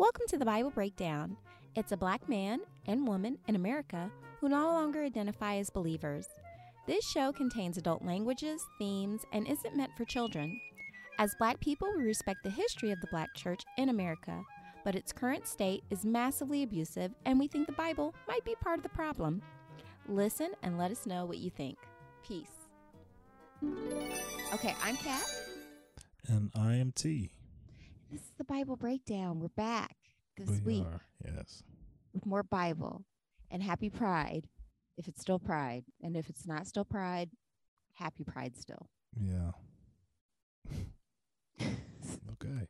Welcome to the Bible Breakdown. It's a black man and woman in America who no longer identify as believers. This show contains adult languages, themes, and isn't meant for children. As black people, we respect the history of the black church in America, but its current state is massively abusive, and we think the Bible might be part of the problem. Listen and let us know what you think. Peace. Okay, I'm Kat. And I am T. This is the Bible Breakdown. We're back this we week are, yes. with more Bible and happy Pride if it's still Pride. And if it's not still Pride, happy Pride still. Yeah. okay.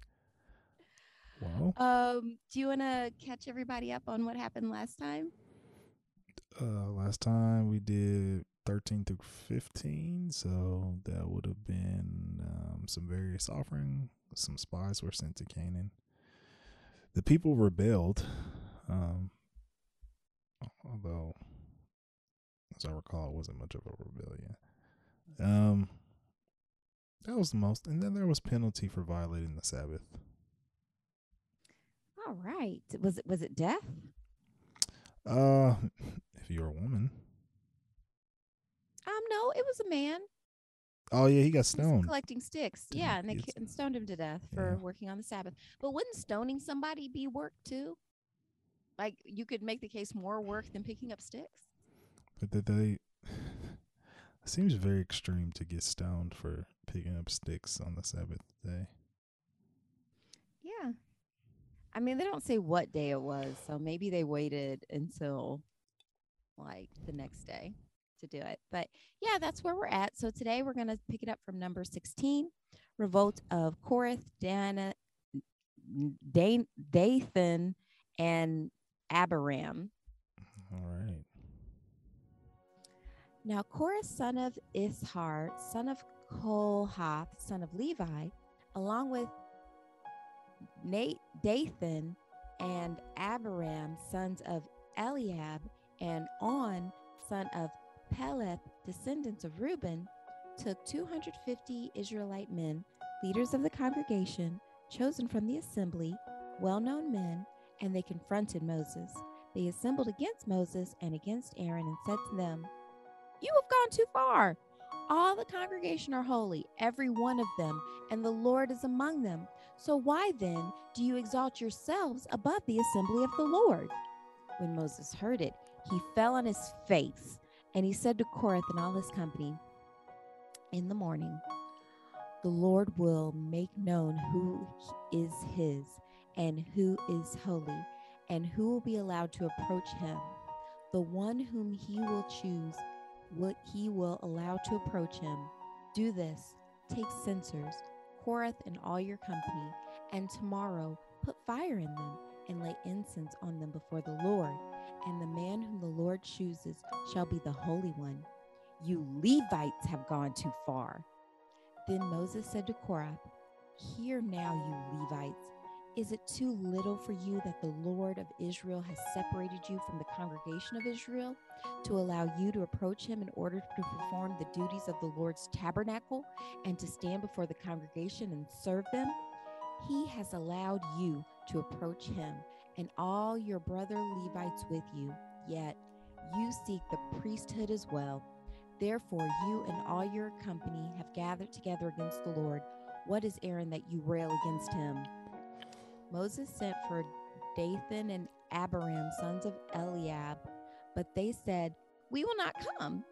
Well, Um, do you want to catch everybody up on what happened last time? uh, last time we did 13 through 15, so that would have been um, some various offering. Some spies were sent to Canaan. The people rebelled, um, although, as I recall, it wasn't much of a rebellion. Um, that was the most, and then there was penalty for violating the Sabbath. All right. Was it was it death? Uh, if you're a woman. Um, no, it was a man. Oh yeah, he got He stoned. collecting sticks. Yeah, and they and stoned him to death for Yeah. working on the Sabbath. But wouldn't stoning somebody be work too? Like you could make the case more work than picking up sticks. But did they? It seems very extreme to get stoned for picking up sticks on the Sabbath day. Yeah. I mean, they don't say what day it was, so maybe they waited until like the next day to do it. But yeah, that's where we're at. So today we're going to pick it up from number 16, Revolt of Korath, Dana, Dan, Dathan, and Abiram. All right. Now, Korah, son of Izhar, son of Kohath, son of Levi, along with Nate, Dathan and Abiram, sons of Eliab, and On, son of Peleth, descendants of Reuben, took 250 Israelite men, leaders of the congregation, chosen from the assembly, well known men, and they confronted Moses. They assembled against Moses and against Aaron and said to them, You have gone too far. All the congregation are holy, every one of them, and the Lord is among them. So why then do you exalt yourselves above the assembly of the Lord? When Moses heard it, he fell on his face, and he said to Korath and all his company, In the morning, the Lord will make known who is his and who is holy, and who will be allowed to approach him. The one whom he will choose, what he will allow to approach him. Do this take censers, Korath and all your company, and tomorrow put fire in them and lay incense on them before the Lord. And the man whom the Lord chooses shall be the Holy One. You Levites have gone too far. Then Moses said to Korah, Hear now, you Levites. Is it too little for you that the Lord of Israel has separated you from the congregation of Israel to allow you to approach him in order to perform the duties of the Lord's tabernacle and to stand before the congregation and serve them? He has allowed you to approach him and all your brother Levites with you, yet you seek the priesthood as well. Therefore, you and all your company have gathered together against the Lord. What is Aaron that you rail against him? Moses sent for Dathan and Abiram, sons of Eliab, but they said, We will not come.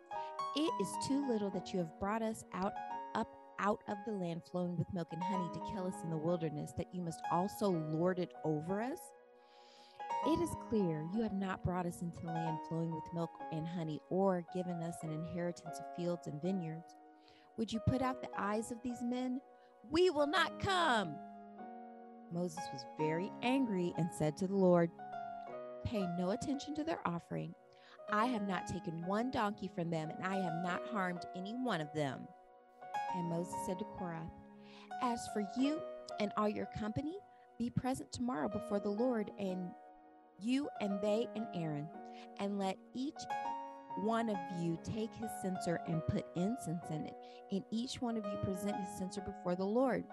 It is too little that you have brought us out up out of the land flowing with milk and honey to kill us in the wilderness, that you must also lord it over us. It is clear you have not brought us into the land flowing with milk and honey, or given us an inheritance of fields and vineyards. Would you put out the eyes of these men? We will not come. Moses was very angry and said to the Lord, Pay no attention to their offering. I have not taken one donkey from them, and I have not harmed any one of them. And Moses said to Korah, As for you and all your company, be present tomorrow before the Lord, and you and they and Aaron, and let each one of you take his censer and put incense in it, and each one of you present his censer before the Lord.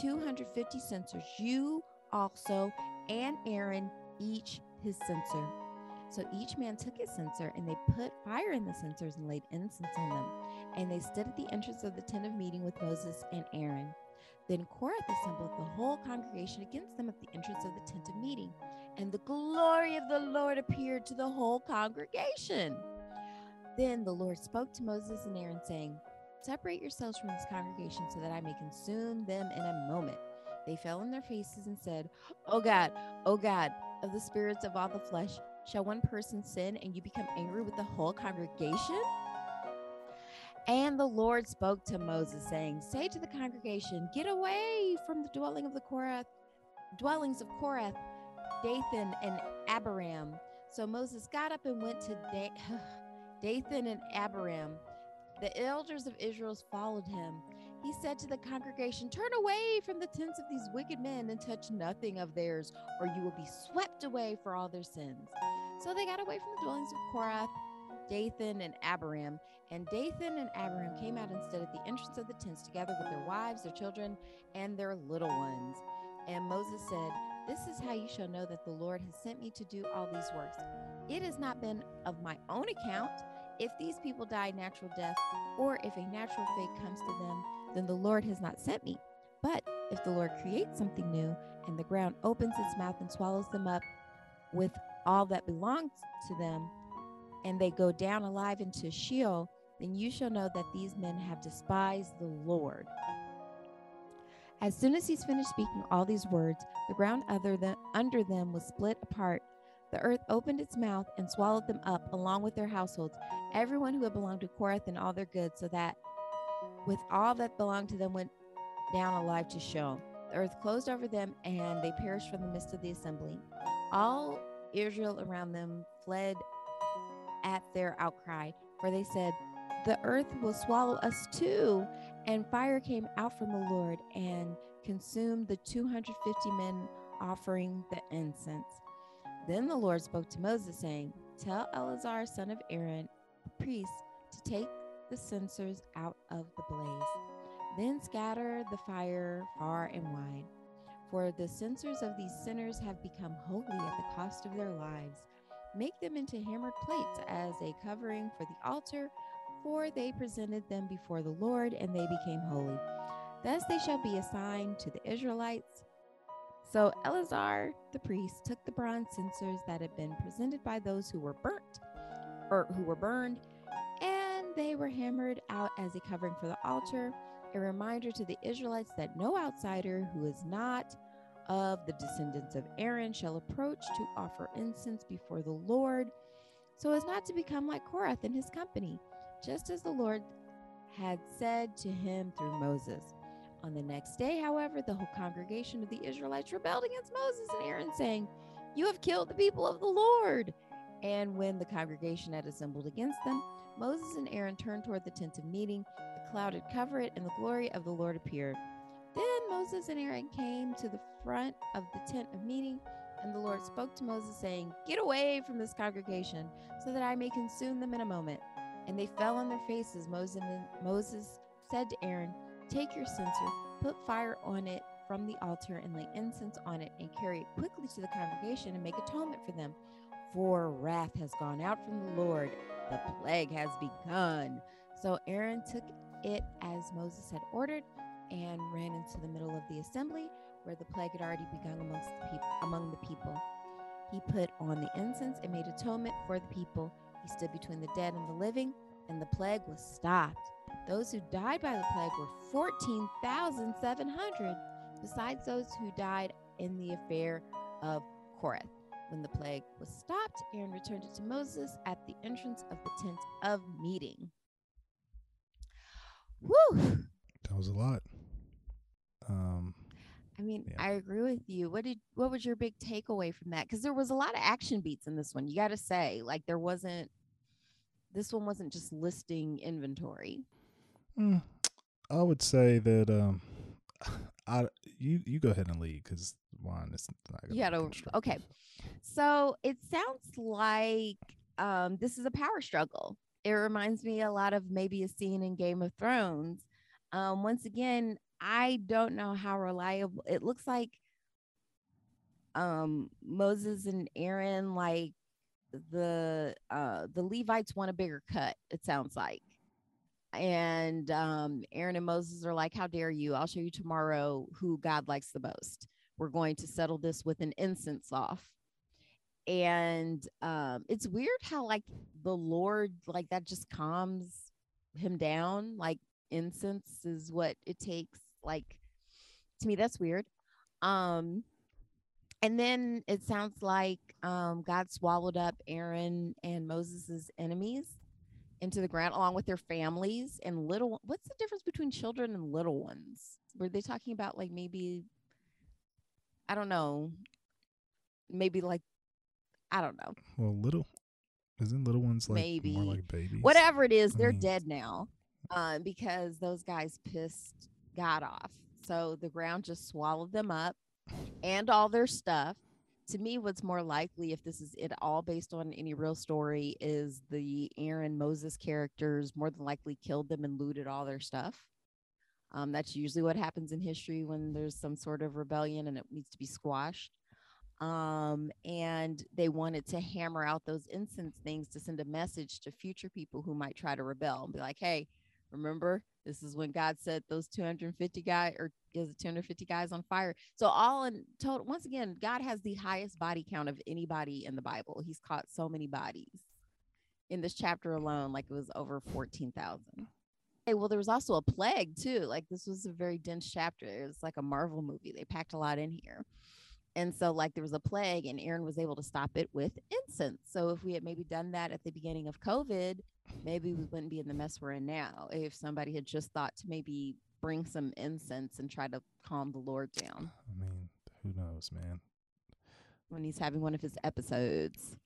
250 censers. You also and Aaron each his censer. So each man took his censer, and they put fire in the censers and laid incense on them. And they stood at the entrance of the tent of meeting with Moses and Aaron. Then Korah assembled the whole congregation against them at the entrance of the tent of meeting. And the glory of the Lord appeared to the whole congregation. Then the Lord spoke to Moses and Aaron, saying, Separate yourselves from this congregation so that I may consume them in a moment. They fell on their faces and said, Oh God, oh God, of the spirits of all the flesh, shall one person sin and you become angry with the whole congregation? And the Lord spoke to Moses, saying, Say to the congregation, Get away from the dwelling of the Korath, dwellings of Korath, Dathan, and Abiram. So Moses got up and went to da- Dathan and Abiram. The elders of Israel followed him. He said to the congregation, Turn away from the tents of these wicked men and touch nothing of theirs, or you will be swept away for all their sins. So they got away from the dwellings of Korath, Dathan, and Abiram. And Dathan and Abiram came out and stood at the entrance of the tents together with their wives, their children, and their little ones. And Moses said, This is how you shall know that the Lord has sent me to do all these works. It has not been of my own account. If these people die natural death, or if a natural fate comes to them, then the Lord has not sent me. But if the Lord creates something new, and the ground opens its mouth and swallows them up with all that belongs to them, and they go down alive into Sheol, then you shall know that these men have despised the Lord. As soon as he's finished speaking all these words, the ground than, under them was split apart. The earth opened its mouth and swallowed them up, along with their households, everyone who had belonged to Korath and all their goods, so that with all that belonged to them went down alive to Sheol. The earth closed over them, and they perished from the midst of the assembly. All Israel around them fled at their outcry, for they said, The earth will swallow us too. And fire came out from the Lord and consumed the 250 men offering the incense. Then the Lord spoke to Moses, saying, Tell Eleazar, son of Aaron, the priest, to take the censers out of the blaze. Then scatter the fire far and wide. For the censers of these sinners have become holy at the cost of their lives. Make them into hammered plates as a covering for the altar, for they presented them before the Lord, and they became holy. Thus they shall be assigned to the Israelites. So Eleazar the priest took the bronze censers that had been presented by those who were burnt, or who were burned, and they were hammered out as a covering for the altar, a reminder to the Israelites that no outsider who is not of the descendants of Aaron shall approach to offer incense before the Lord, so as not to become like Korath and his company, just as the Lord had said to him through Moses. On the next day, however, the whole congregation of the Israelites rebelled against Moses and Aaron, saying, You have killed the people of the Lord. And when the congregation had assembled against them, Moses and Aaron turned toward the tent of meeting. The cloud had covered it, and the glory of the Lord appeared. Then Moses and Aaron came to the front of the tent of meeting, and the Lord spoke to Moses, saying, Get away from this congregation, so that I may consume them in a moment. And they fell on their faces. Moses, said to Aaron, Take your censer, put fire on it from the altar, and lay incense on it, and carry it quickly to the congregation and make atonement for them. For wrath has gone out from the Lord, the plague has begun. So Aaron took it as Moses had ordered and ran into the middle of the assembly where the plague had already begun amongst the people among the people. He put on the incense and made atonement for the people. He stood between the dead and the living, and the plague was stopped. Those who died by the plague were 14,700, besides those who died in the affair of Korath. When the plague was stopped, Aaron returned it to Moses at the entrance of the tent of meeting. Whew. That was a lot. Um, I mean, Yeah. I agree with you. What did what was your big takeaway from that? Because there was a lot of action beats in this one. You got to say, like there wasn't. This one wasn't just listing inventory. mm, I would say that um, I you you go ahead and lead because mine is not gonna You be got to okay. So it sounds like um, this is a power struggle. It reminds me a lot of maybe a scene in Game of Thrones. Um, once again, I don't know how reliable it looks like. um Moses and Aaron like the uh the Levites want a bigger cut, it sounds like. And um Aaron and Moses are like, How dare you? I'll show you tomorrow who God likes the most. We're going to settle this with an incense off. And um it's weird how like the Lord like that just calms him down. Like incense is what it takes. Like to me, that's weird. Um and then it sounds like um, God swallowed up Aaron and Moses's enemies into the ground along with their families and little what's the difference between children and little ones were they talking about like maybe i don't know maybe like i don't know Well, little isn't little ones like Maybe. more like babies? whatever it is they're mean- dead now uh, because those guys pissed god off. So the ground just swallowed them up and all their stuff. To me what's more likely if this is it all based on any real story is the aaron moses characters more than likely killed them and looted all their stuff. Um, that's usually what happens in history when there's some sort of rebellion and it needs to be squashed. Um, and they wanted to hammer out those incense things to send a message to future people who might try to rebel and be like, hey, remember this is when God set those 250 guys or is it 250 guys on fire. So all in total, once again, God has the highest body count of anybody in the Bible. He's caught so many bodies in this chapter alone, like it was over 14,000. Hey, well, there was also a plague too. Like this was a very dense chapter. It was like a Marvel movie. They packed a lot in here. And so, like, there was a plague, and Aaron was able to stop it with incense. So, if we had maybe done that at the beginning of COVID, maybe we wouldn't be in the mess we're in now. If somebody had just thought to maybe bring some incense and try to calm the Lord down I mean, who knows, man? when he's having one of his episodes.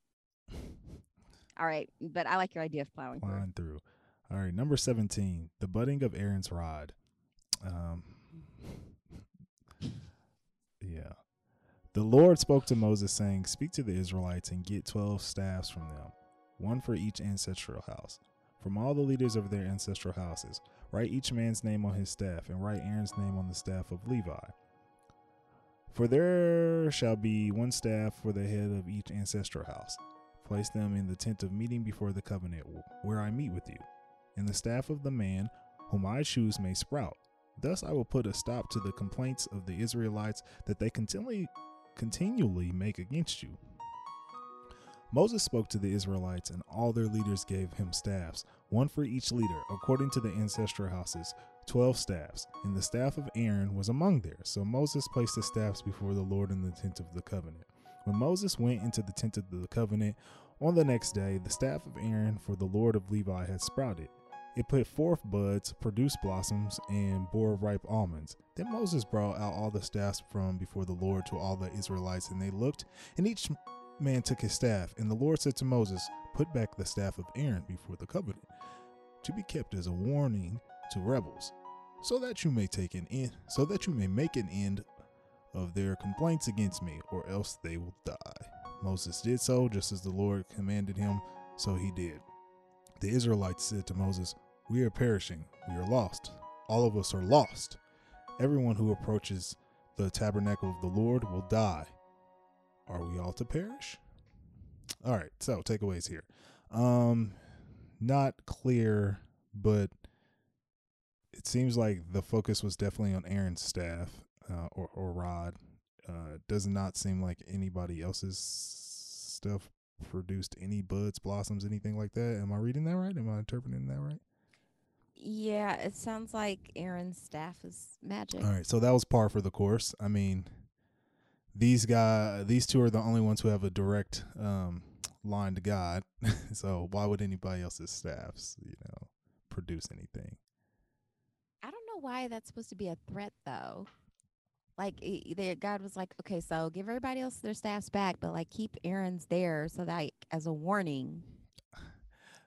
All right, but I like your idea of plowing through. Line through. All right, number seventeen, the budding of Aaron's rod. Um, yeah. The Lord spoke to Moses, saying, Speak to the Israelites and get 12 staffs from them, one for each ancestral house. From all the leaders of their ancestral houses, write each man's name on his staff, and write Aaron's name on the staff of Levi. For there shall be one staff for the head of each ancestral house. Place them in the tent of meeting before the covenant, where I meet with you. And the staff of the man whom I choose may sprout. Thus I will put a stop to the complaints of the Israelites that they continually continually make against you. Moses spoke to the Israelites, and all their leaders gave him staffs, one for each leader, according to the ancestral houses, twelve staffs, and the staff of Aaron was among theirs. So Moses placed the staffs before the Lord in the tent of the covenant. When Moses went into the tent of the covenant on the next day, the staff of Aaron for the Lord of Levi had sprouted. It put forth buds, produced blossoms, and bore ripe almonds. Then Moses brought out all the staffs from before the Lord to all the Israelites, and they looked, and each man took his staff. And the Lord said to Moses, Put back the staff of Aaron before the covenant, to be kept as a warning to rebels, so that you may take an end, so that you may make an end of their complaints against me, or else they will die. Moses did so, just as the Lord commanded him, so he did. The Israelites said to Moses, We are perishing, we are lost. All of us are lost. Everyone who approaches the tabernacle of the Lord will die. Are we all to perish? All right, so takeaways here. Um not clear, but it seems like the focus was definitely on Aaron's staff uh, or or rod. Uh, does not seem like anybody else's stuff produced any buds, blossoms, anything like that. Am I reading that right? Am I interpreting that right? Yeah, it sounds like Aaron's staff is magic. All right, so that was par for the course. I mean, these guy, these two are the only ones who have a direct um, line to God. so why would anybody else's staffs, you know, produce anything? I don't know why that's supposed to be a threat though. Like there, God was like, okay, so give everybody else their staffs back, but like keep Aaron's there so that like, as a warning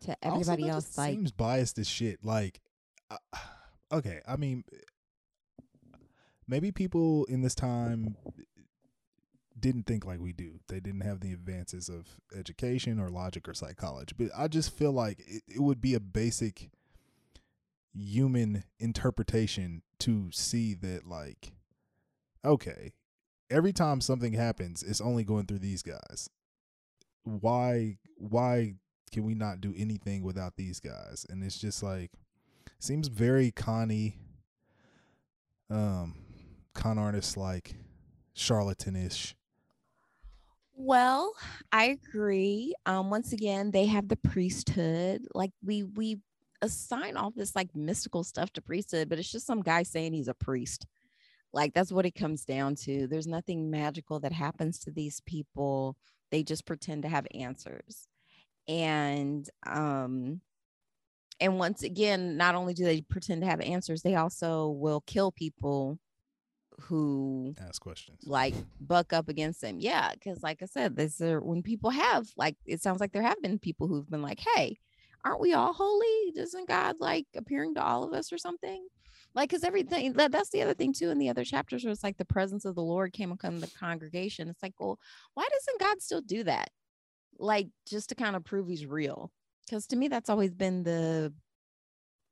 to everybody that else. Like, seems biased as shit. Like, uh, okay, I mean, maybe people in this time didn't think like we do. They didn't have the advances of education or logic or psychology. But I just feel like it, it would be a basic human interpretation to see that, like, okay, every time something happens, it's only going through these guys. Why why can we not do anything without these guys? And it's just like seems very Connie, um con artist like charlatanish. Well, I agree. Um, once again, they have the priesthood. Like we we assign all this like mystical stuff to priesthood, but it's just some guy saying he's a priest. Like that's what it comes down to. There's nothing magical that happens to these people. They just pretend to have answers. And um and once again, not only do they pretend to have answers, they also will kill people who ask questions. like buck up against them. Yeah because like i said this are when people have like it sounds like there have been people who've been like hey aren't we all holy? Doesn't god like appearing to all of us or something? Like because everything that, that's the other thing too in the other chapters where it's like the presence of the lord came upon the congregation. It's like well why doesn't god still do that? Like just to kind of prove he's real. Because to me that's always been the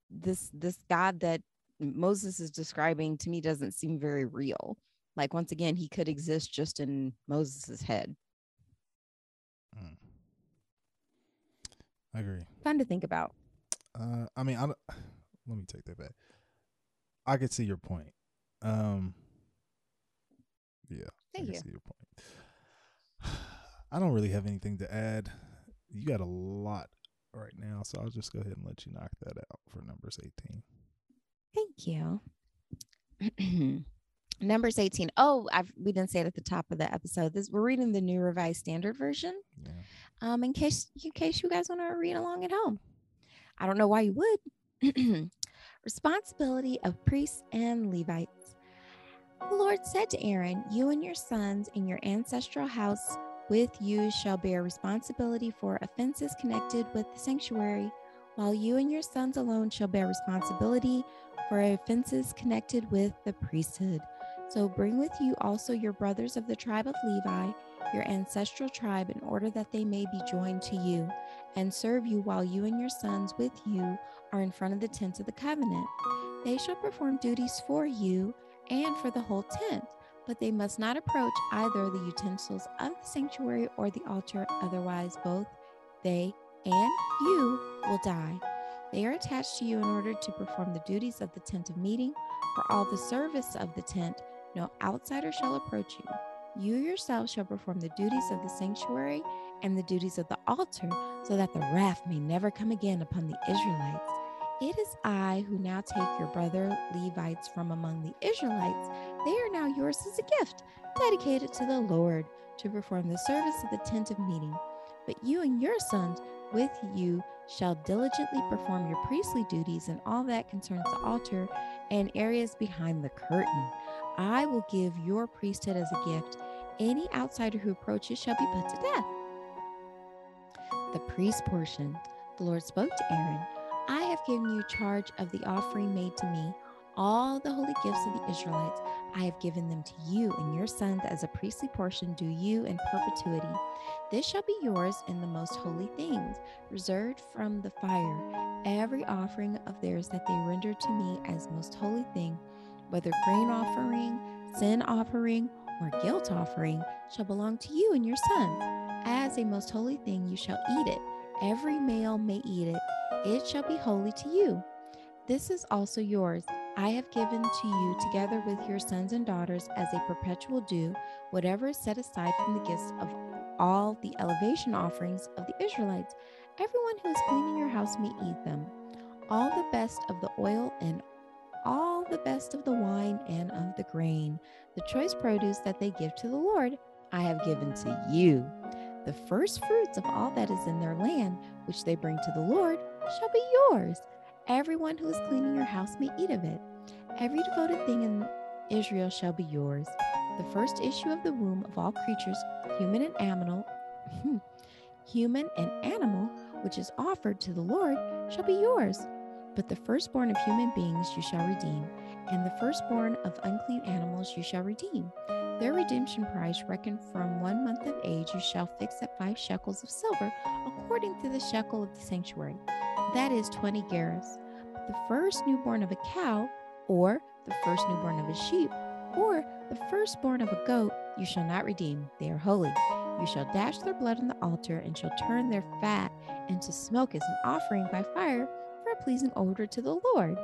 this this god that moses is describing to me doesn't seem very real like once again he could exist just in moses's head Mm. I agree. fun to think about Uh, I mean, I don't, let me take that back. I could see your point. Um, yeah, Thank I you. see your point. I don't really have anything to add. You got a lot right now, so I'll just go ahead and let you knock that out for numbers eighteen. Thank you. Numbers 18. Oh, I've we didn't say it at the top of the episode. This we're reading the New Revised Standard Version. Yeah. Um, in case in case you guys want to read along at home. I don't know why you would. Responsibility of priests and Levites. The Lord said to Aaron, You and your sons and your ancestral house with you shall bear responsibility for offenses connected with the sanctuary, while you and your sons alone shall bear responsibility for offenses connected with the priesthood. So bring with you also your brothers of the tribe of Levi, your ancestral tribe, in order that they may be joined to you and serve you while you and your sons with you are in front of the tent of the covenant. They shall perform duties for you and for the whole tent, but they must not approach either the utensils of the sanctuary or the altar, otherwise, both they and you will die. They are attached to you in order to perform the duties of the tent of meeting. For all the service of the tent, no outsider shall approach you. You yourself shall perform the duties of the sanctuary and the duties of the altar, so that the wrath may never come again upon the Israelites. It is I who now take your brother Levites from among the Israelites. They are now yours as a gift, dedicated to the Lord, to perform the service of the tent of meeting. But you and your sons with you shall diligently perform your priestly duties and all that concerns the altar and areas behind the curtain. I will give your priesthood as a gift. Any outsider who approaches shall be put to death. The priest portion. The Lord spoke to Aaron I have given you charge of the offering made to me. All the holy gifts of the Israelites, I have given them to you and your sons as a priestly portion, do you in perpetuity. This shall be yours in the most holy things, reserved from the fire. Every offering of theirs that they render to me as most holy thing, whether grain offering, sin offering, or guilt offering, shall belong to you and your sons. As a most holy thing, you shall eat it. Every male may eat it. It shall be holy to you. This is also yours. I have given to you, together with your sons and daughters, as a perpetual due, whatever is set aside from the gifts of all the elevation offerings of the Israelites. Everyone who is cleaning your house may eat them. All the best of the oil and all the best of the wine and of the grain, the choice produce that they give to the Lord, I have given to you. The first fruits of all that is in their land, which they bring to the Lord, shall be yours. Everyone who is cleaning your house may eat of it. Every devoted thing in Israel shall be yours. The first issue of the womb of all creatures, human and animal, human and animal, which is offered to the Lord, shall be yours. But the firstborn of human beings you shall redeem, and the firstborn of unclean animals you shall redeem. Their redemption price, reckoned from one month of age, you shall fix at five shekels of silver, according to the shekel of the sanctuary. That is twenty gerahs. But the first newborn of a cow, or the first newborn of a sheep, or the firstborn of a goat you shall not redeem. They are holy. You shall dash their blood on the altar and shall turn their fat into smoke as an offering by fire for a pleasing odor to the Lord.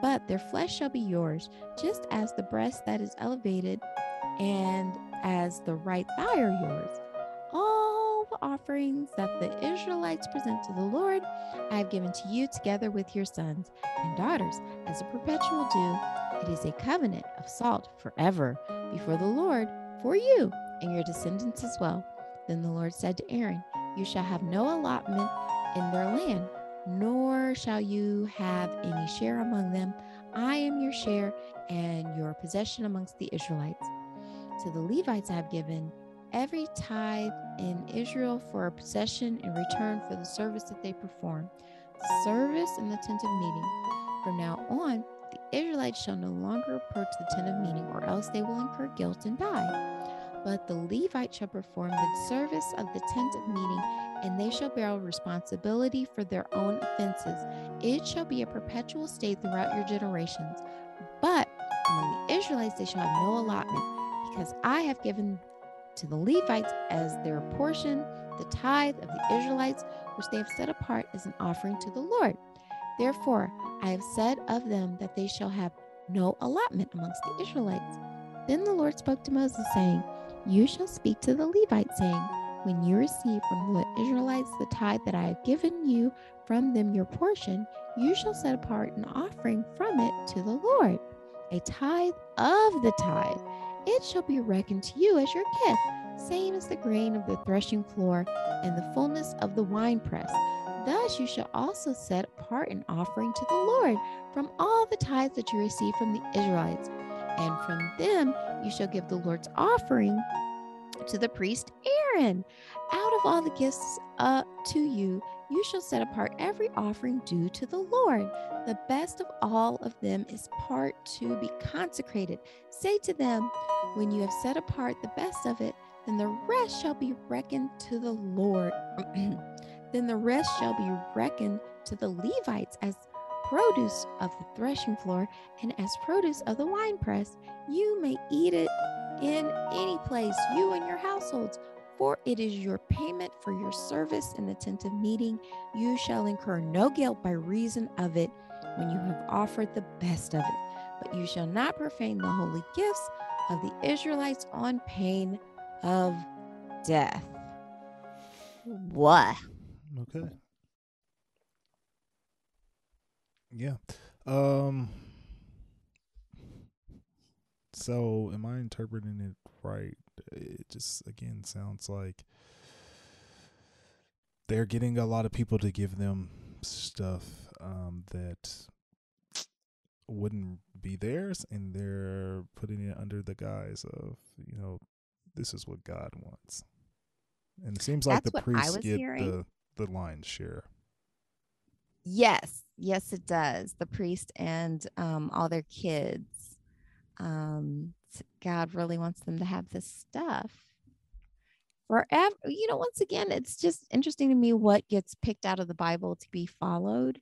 But their flesh shall be yours, just as the breast that is elevated and as the right thigh are yours. All the offerings that the Israelites present to the Lord, I have given to you together with your sons and daughters as a perpetual due. It is a covenant of salt forever before the Lord for you and your descendants as well. Then the Lord said to Aaron, You shall have no allotment in their land, nor shall you have any share among them. I am your share and your possession amongst the Israelites. To the Levites I have given every tithe in Israel for a possession in return for the service that they perform, service in the tent of meeting. From now on, the Israelites shall no longer approach the tent of meeting, or else they will incur guilt and die. But the Levites shall perform the service of the tent of meeting, and they shall bear responsibility for their own offenses. It shall be a perpetual state throughout your generations. But among the Israelites they shall have no allotment, because I have given to the Levites as their portion the tithe of the Israelites, which they have set apart as an offering to the Lord. Therefore, I have said of them that they shall have no allotment amongst the Israelites. Then the Lord spoke to Moses, saying, You shall speak to the Levites, saying, When you receive from the Israelites the tithe that I have given you from them your portion, you shall set apart an offering from it to the Lord, a tithe of the tithe it shall be reckoned to you as your gift, same as the grain of the threshing floor and the fullness of the winepress. Thus you shall also set apart an offering to the Lord from all the tithes that you receive from the Israelites, and from them you shall give the Lord's offering to the priest Aaron. Out of all the gifts uh, to you, you shall set apart every offering due to the Lord. The best of all of them is part to be consecrated. Say to them, when you have set apart the best of it, then the rest shall be reckoned to the Lord. then the rest shall be reckoned to the Levites as produce of the threshing floor and as produce of the winepress. You may eat it in any place, you and your households, for it is your payment for your service in the tent of meeting. You shall incur no guilt by reason of it when you have offered the best of it. But you shall not profane the holy gifts of the Israelites on pain of death. What? Okay. Yeah. Um so am I interpreting it right? It just again sounds like they're getting a lot of people to give them stuff um, that wouldn't be theirs and they're putting it under the guise of you know this is what god wants and it seems like That's the priests get hearing. the the lion's share Yes, yes, it does. The priest and um, all their kids. Um, God really wants them to have this stuff forever. You know, once again, it's just interesting to me what gets picked out of the Bible to be followed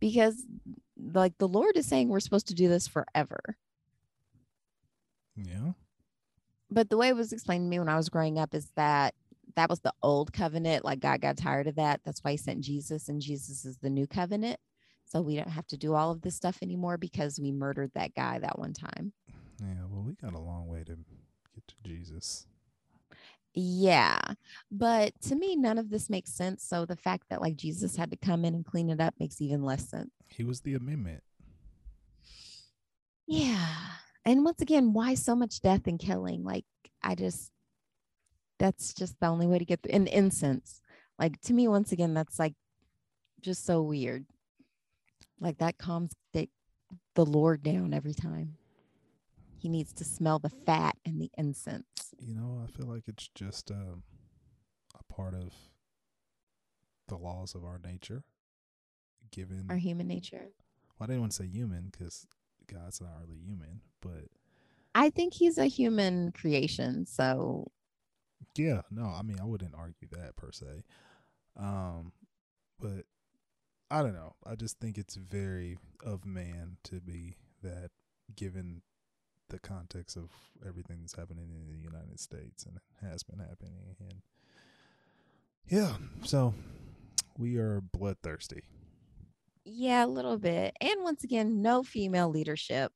because, like, the Lord is saying we're supposed to do this forever. yeah But the way it was explained to me when I was growing up is that that was the old covenant. Like, God got tired of that. That's why he sent Jesus, and Jesus is the new covenant. So we don't have to do all of this stuff anymore because we murdered that guy that one time. Yeah well we got a long way to get to jesus Yeah. But to me, none of this makes sense. So the fact that like Jesus had to come in and clean it up makes even less sense. he was the amendment Yeah. And once again, why so much death and killing? Like, I just, that's just the only way to get through. And incense. Like, to me, once again, that's like just so weird. Like, that calms the, the Lord down every time. He needs to smell the fat and the incense. you know i feel like it's just um, a part of the laws of our nature given Our human nature. well, i didn't want to say human because god's not really human but I think he's a human creation. So, Yeah, no, I mean I wouldn't argue that per se. Um but I don't know. I just think it's very of man to be that given the context of everything that's happening in the United States and has been happening. And yeah, so we are bloodthirsty. Yeah, a little bit. And once again, no female leadership.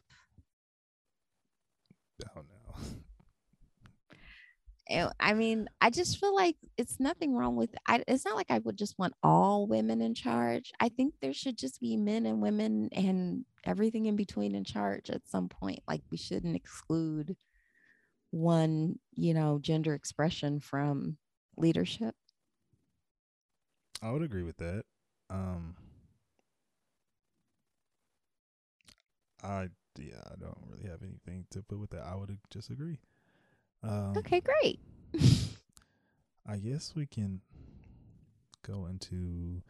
Oh no. I mean, I just feel like it's nothing wrong with I it's not like I would just want all women in charge. I think there should just be men and women and everything in between in charge at some point. Like we shouldn't exclude one, you know, gender expression from leadership. I would agree with that. Um I yeah, I don't really have anything to put with that. I would just agree. Um, Okay, great. I guess we can go into.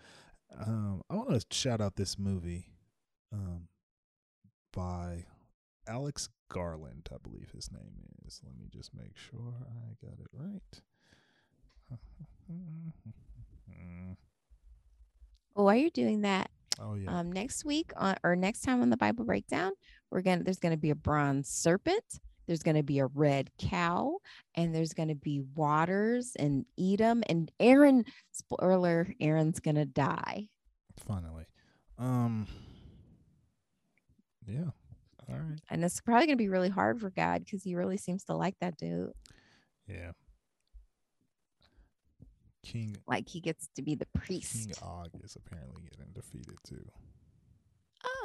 Um, I want to shout out this movie, um, by Alex Garland, I believe his name is. Let me just make sure I got it right. Well, while you're doing that, oh yeah, um, next week on or next time on the Bible breakdown, we're gonna there's gonna be a bronze serpent, there's gonna be a red cow, and there's gonna be waters and Edom and Aaron. Spoiler: Aaron's gonna die. finally. Um, yeah. All right. And it's probably going to be really hard for God because he really seems to like that dude. Yeah. King Like he gets to be the priest. King. Og is apparently getting defeated too.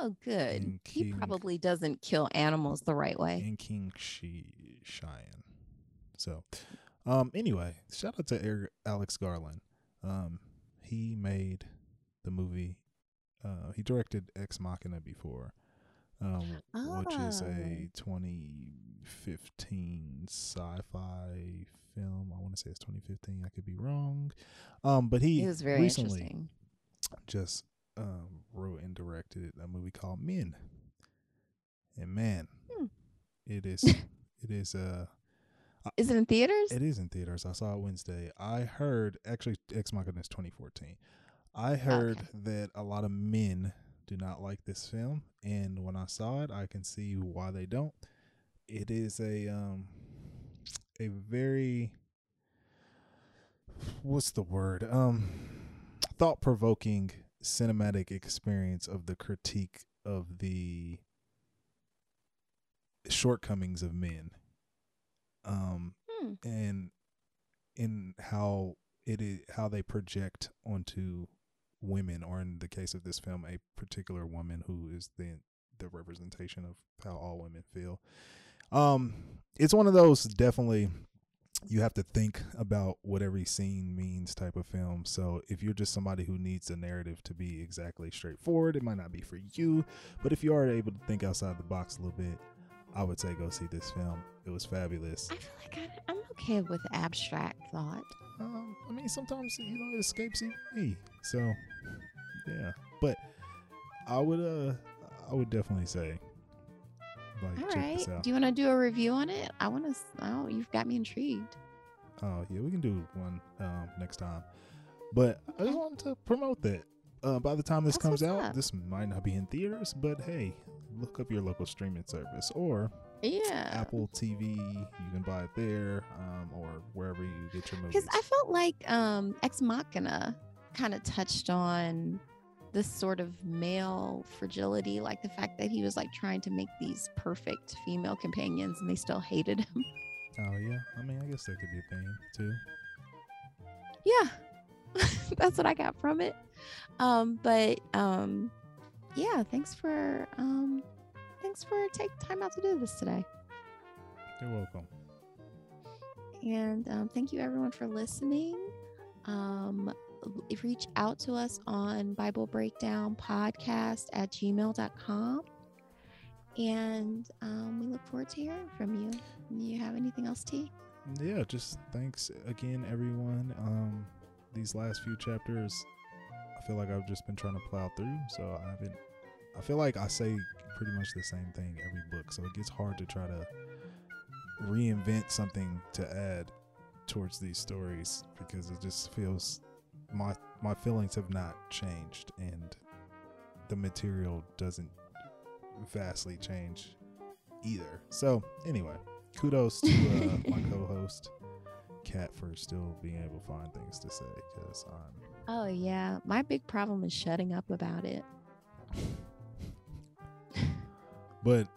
Oh, good. and He King- probably doesn't kill animals the right way. and King Shi Cheyenne. So, um, anyway, shout out to Eric, Alex Garland. Um, he made the movie. Uh, he directed Ex Machina before, um, which is a 2015 sci-fi film. I want to say it's 2015. I could be wrong. Um, but he It was very recently interesting. just um, wrote and directed a movie called Men. And man, Hmm. it is it is uh Is it in theaters? it is in theaters. I saw it Wednesday. I heard actually Ex Machina is 2014. I heard Okay. that a lot of men do not like this film, and when I saw it, I can see why they don't. It is a um a very what's the word um thought provoking cinematic experience of the critique of the shortcomings of men um Hmm. and in how it is how they project onto women or in the case of this film a particular woman who is the the representation of how all women feel um it's one of those definitely you have to think about what every scene means type of film so if you're just somebody who needs a narrative to be exactly straightforward it might not be for you but if you are able to think outside the box a little bit i would say go see this film it was fabulous I feel like I, I'm okay with abstract thought. um, I mean, sometimes you know it escapes even me. So, yeah. But I would, uh, I would definitely say, like, All right. Do you want to do a review on it? I want to. Oh, you've got me intrigued. Oh yeah, we can do one um next time. But I just wanted to promote that. Uh, by the time this That's comes out, up. this might not be in theaters, but hey, look up your local streaming service or Yeah. Apple TV. You can buy it there, um, or wherever you get your movies. Because I felt like um, Ex Machina kind of touched on this sort of male fragility, like the fact that he was like trying to make these perfect female companions and they still hated him. oh yeah, I mean, I guess that could be a thing too. yeah, that's what I got from it. Um, but um, yeah, thanks for um, thanks for taking time out to do this today. You're welcome. And um, thank you everyone for listening. Um, reach out to us on Bible Breakdown Podcast at gmail.com. And um, we look forward to hearing from you. You have anything else, T? yeah just thanks again everyone um these last few chapters i feel like i've just been trying to plow through so i haven't i feel like i say pretty much the same thing every book so it gets hard to try to reinvent something to add towards these stories because it just feels my my feelings have not changed and the material doesn't vastly change either. So anyway, kudos to uh, my co-host Kat for still being able to find things to say because I'm. Oh yeah, my big problem is shutting up about it. But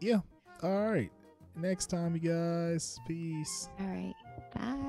yeah, all right. Next time, you guys. Peace. All right, bye.